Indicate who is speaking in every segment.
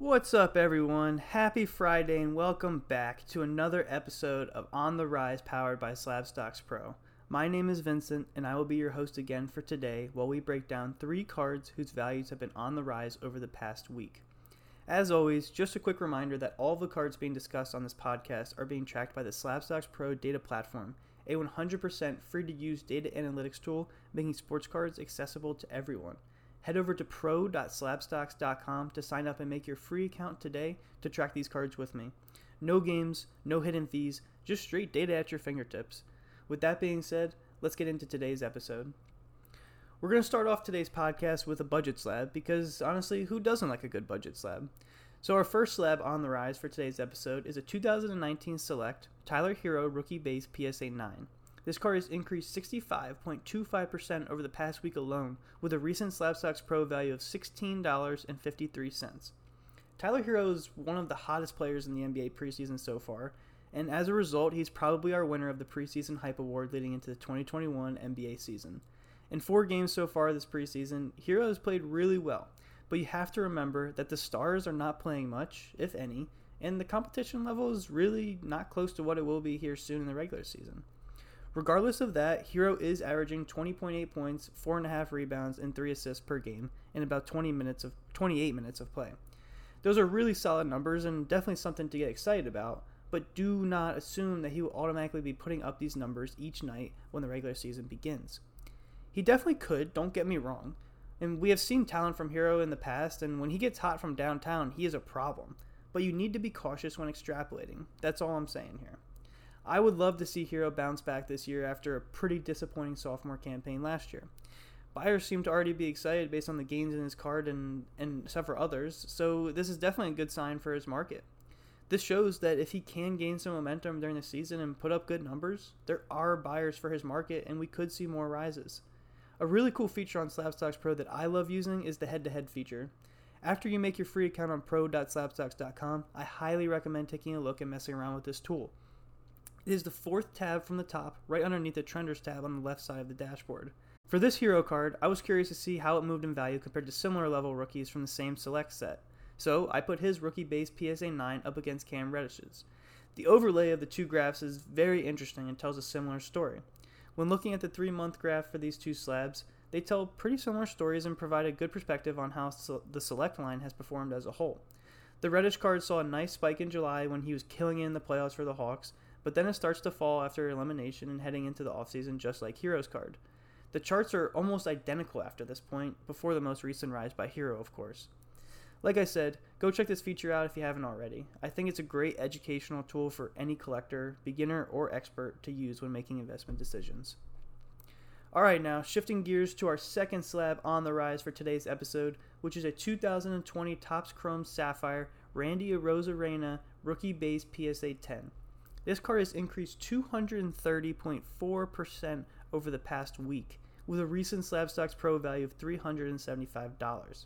Speaker 1: What's up, everyone? Happy Friday and welcome back to another episode of On the Rise powered by Slabstox Pro. My name is Vincent, and I will be your host again for today while we break down three cards whose values have been on the rise over the past week. As always, just a quick reminder that all the cards being discussed on this podcast are being tracked by the Slabstox Pro data platform, a 100% free to use data analytics tool making sports cards accessible to everyone. Head over to pro.slabstox.com to sign up and make your free account today to track these cards with me. No games, no hidden fees, just straight data at your fingertips. With that being said, let's get into today's episode. We're going to start off today's podcast with a budget slab because honestly, who doesn't like a good budget slab? So, our first slab on the rise for today's episode is a 2019 Select Tyler Herro Rookie Base PSA 9. This card has increased 65.25% over the past week alone, with a recent Slabstox Pro value of $16.53. Tyler Herro is one of the hottest players in the NBA preseason so far, and as a result, he's probably our winner of the preseason hype award leading into the 2021 NBA season. In four games so far this preseason, Herro has played really well, but you have to remember that the stars are not playing much, if any, and the competition level is really not close to what it will be here soon in the regular season. Regardless of that, Herro is averaging 20.8 points, 4.5 rebounds, and 3 assists per game in about 20 minutes of 28 minutes of play. Those are really solid numbers and definitely something to get excited about, but do not assume that he will automatically be putting up these numbers each night when the regular season begins. He definitely could, don't get me wrong. And we have seen talent from Herro in the past, and when he gets hot from downtown, he is a problem. But you need to be cautious when extrapolating. That's all I'm saying here. I would love to see Herro bounce back this year after a pretty disappointing sophomore campaign last year. Buyers seem to already be excited based on the gains in his card and, and several others, so this is definitely a good sign for his market. This shows that if he can gain some momentum during the season and put up good numbers, there are buyers for his market and we could see more rises. A really cool feature on Slabstox Pro that I love using is the head to head feature. After you make your free account on pro.slabstox.com, I highly recommend taking a look and messing around with this tool. It is the fourth tab from the top, right underneath the Trenders tab on the left side of the dashboard. For this Herro card, I was curious to see how it moved in value compared to similar level rookies from the same select set. So I put his rookie base PSA 9 up against Cam Reddish's. The overlay of the two graphs is very interesting and tells a similar story. When looking at the three month graph for these two slabs, they tell pretty similar stories and provide a good perspective on how the select line has performed as a whole. The Reddish card saw a nice spike in July when he was killing it in the playoffs for the Hawks, but then it starts to fall after elimination and heading into the offseason just like Herro's card. The charts are almost identical after this point, before the most recent rise by Herro, of course. Like I said, go check this feature out if you haven't already. I think it's a great educational tool for any collector, beginner, or expert to use when making investment decisions. Alright, now shifting gears to our second slab on the rise for today's episode, which is a 2020 Topps Chrome Sapphire Randy Arozarena Rookie Base PSA 10. This card has increased 230.4% over the past week, with a recent Slabstox Pro value of $375.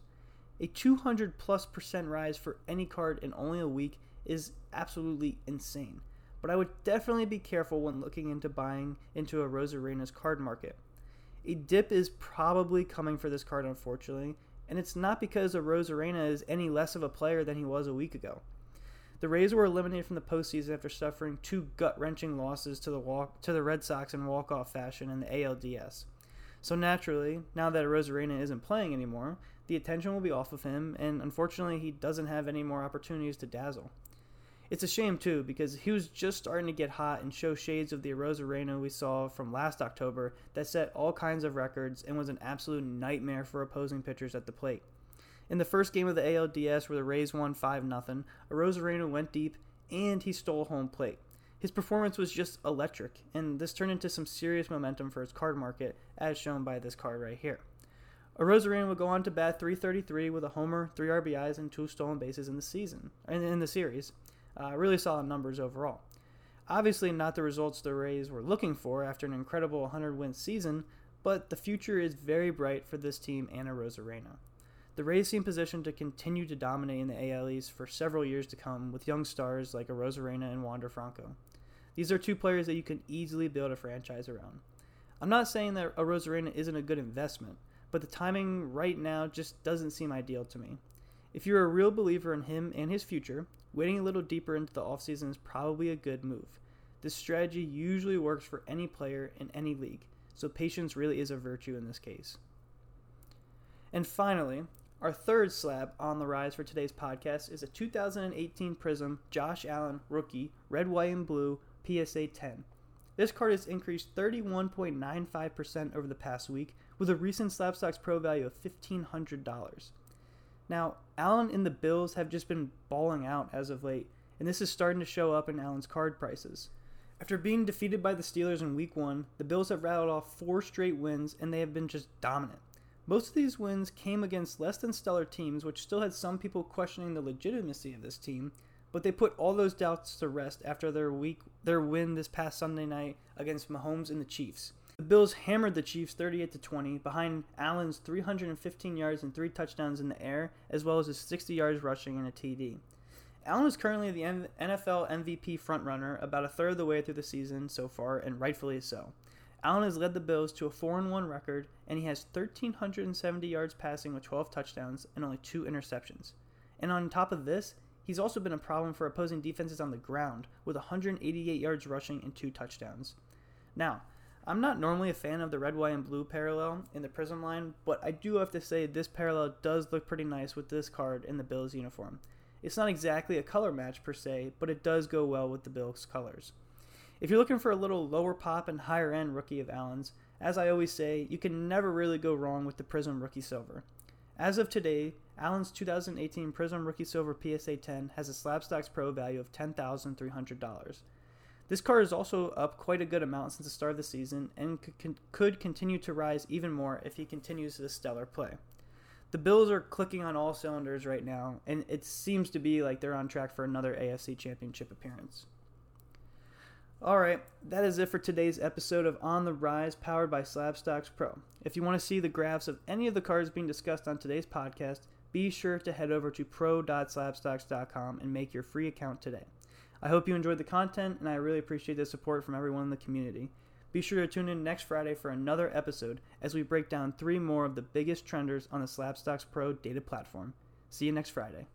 Speaker 1: A 200 plus percent rise for any card in only a week is absolutely insane. But I would definitely be careful when looking into buying into Arozarena's card market. A dip is probably coming for this card, unfortunately, and it's not because Arozarena is any less of a player than he was a week ago. The Rays were eliminated from the postseason after suffering two gut-wrenching losses to the walk to the Red Sox in walk-off fashion in the ALDS. So naturally, now that Arozarena isn't playing anymore, the attention will be off of him, and unfortunately, he doesn't have any more opportunities to dazzle. It's a shame too because he was just starting to get hot and show shades of the Arozarena we saw from last October that set all kinds of records and was an absolute nightmare for opposing pitchers at the plate. In the first game of the ALDS, where the Rays won 5 0, Arozarena went deep and he stole home plate. His performance was just electric, and this turned into some serious momentum for his card market, as shown by this card right here. Arozarena would go on to bat 333 with a homer, 3 RBIs, and 2 stolen bases in the season, in the series. Uh, really solid numbers overall. Obviously, not the results the Rays were looking for after an incredible 100 win season, but the future is very bright for this team and Arozarena. The Rays seem positioned to continue to dominate in the AL East for several years to come with young stars like Arozarena and Wander Franco. These are two players that you can easily build a franchise around. I'm not saying that Arozarena isn't a good investment, but the timing right now just doesn't seem ideal to me. If you're a real believer in him and his future, waiting a little deeper into the offseason is probably a good move. This strategy usually works for any player in any league, so patience really is a virtue in this case. And finally, our third slab on the rise for today's podcast is a 2018 Prism Josh Allen rookie, red, white, and blue PSA 10. This card has increased 31.95% over the past week, with a recent Slabstox Pro value of $1,500. Now, Allen and the Bills have just been balling out as of late, and this is starting to show up in Allen's card prices. After being defeated by the Steelers in week one, the Bills have rattled off four straight wins and they have been just dominant. Most of these wins came against less than stellar teams, which still had some people questioning the legitimacy of this team, but they put all those doubts to rest after their week their win this past Sunday night against Mahomes and the Chiefs. The Bills hammered the Chiefs 38 to 20 behind Allen's 315 yards and 3 touchdowns in the air as well as his 60 yards rushing and a TD. Allen is currently the NFL MVP frontrunner about a third of the way through the season so far and rightfully so. Allen has led the Bills to a 4 1 record, and he has 1,370 yards passing with 12 touchdowns and only 2 interceptions. And on top of this, He's also been a problem for opposing defenses on the ground, with 188 yards rushing and two touchdowns. Now, I'm not normally a fan of the red, white, and blue parallel in the Prism line, but I do have to say this parallel does look pretty nice with this card in the Bills uniform. It's not exactly a color match per se, but it does go well with the Bills colors. If you're looking for a little lower pop and higher end rookie of Allen's, as I always say, you can never really go wrong with the Prism Rookie Silver. As of today, Allen's 2018 Prism Rookie Silver PSA 10 has a Slabstox Pro value of $10,300. This card is also up quite a good amount since the start of the season and could continue to rise even more if he continues this stellar play. The Bills are clicking on all cylinders right now, and it seems to be like they're on track for another AFC Championship appearance. All right, that is it for today's episode of On the Rise, powered by Slabstox Pro. If you want to see the graphs of any of the cards being discussed on today's podcast, be sure to head over to pro.slabstox.com and make your free account today. I hope you enjoyed the content, and I really appreciate the support from everyone in the community. Be sure to tune in next Friday for another episode as we break down three more of the biggest trenders on the Slabstox Pro data platform. See you next Friday.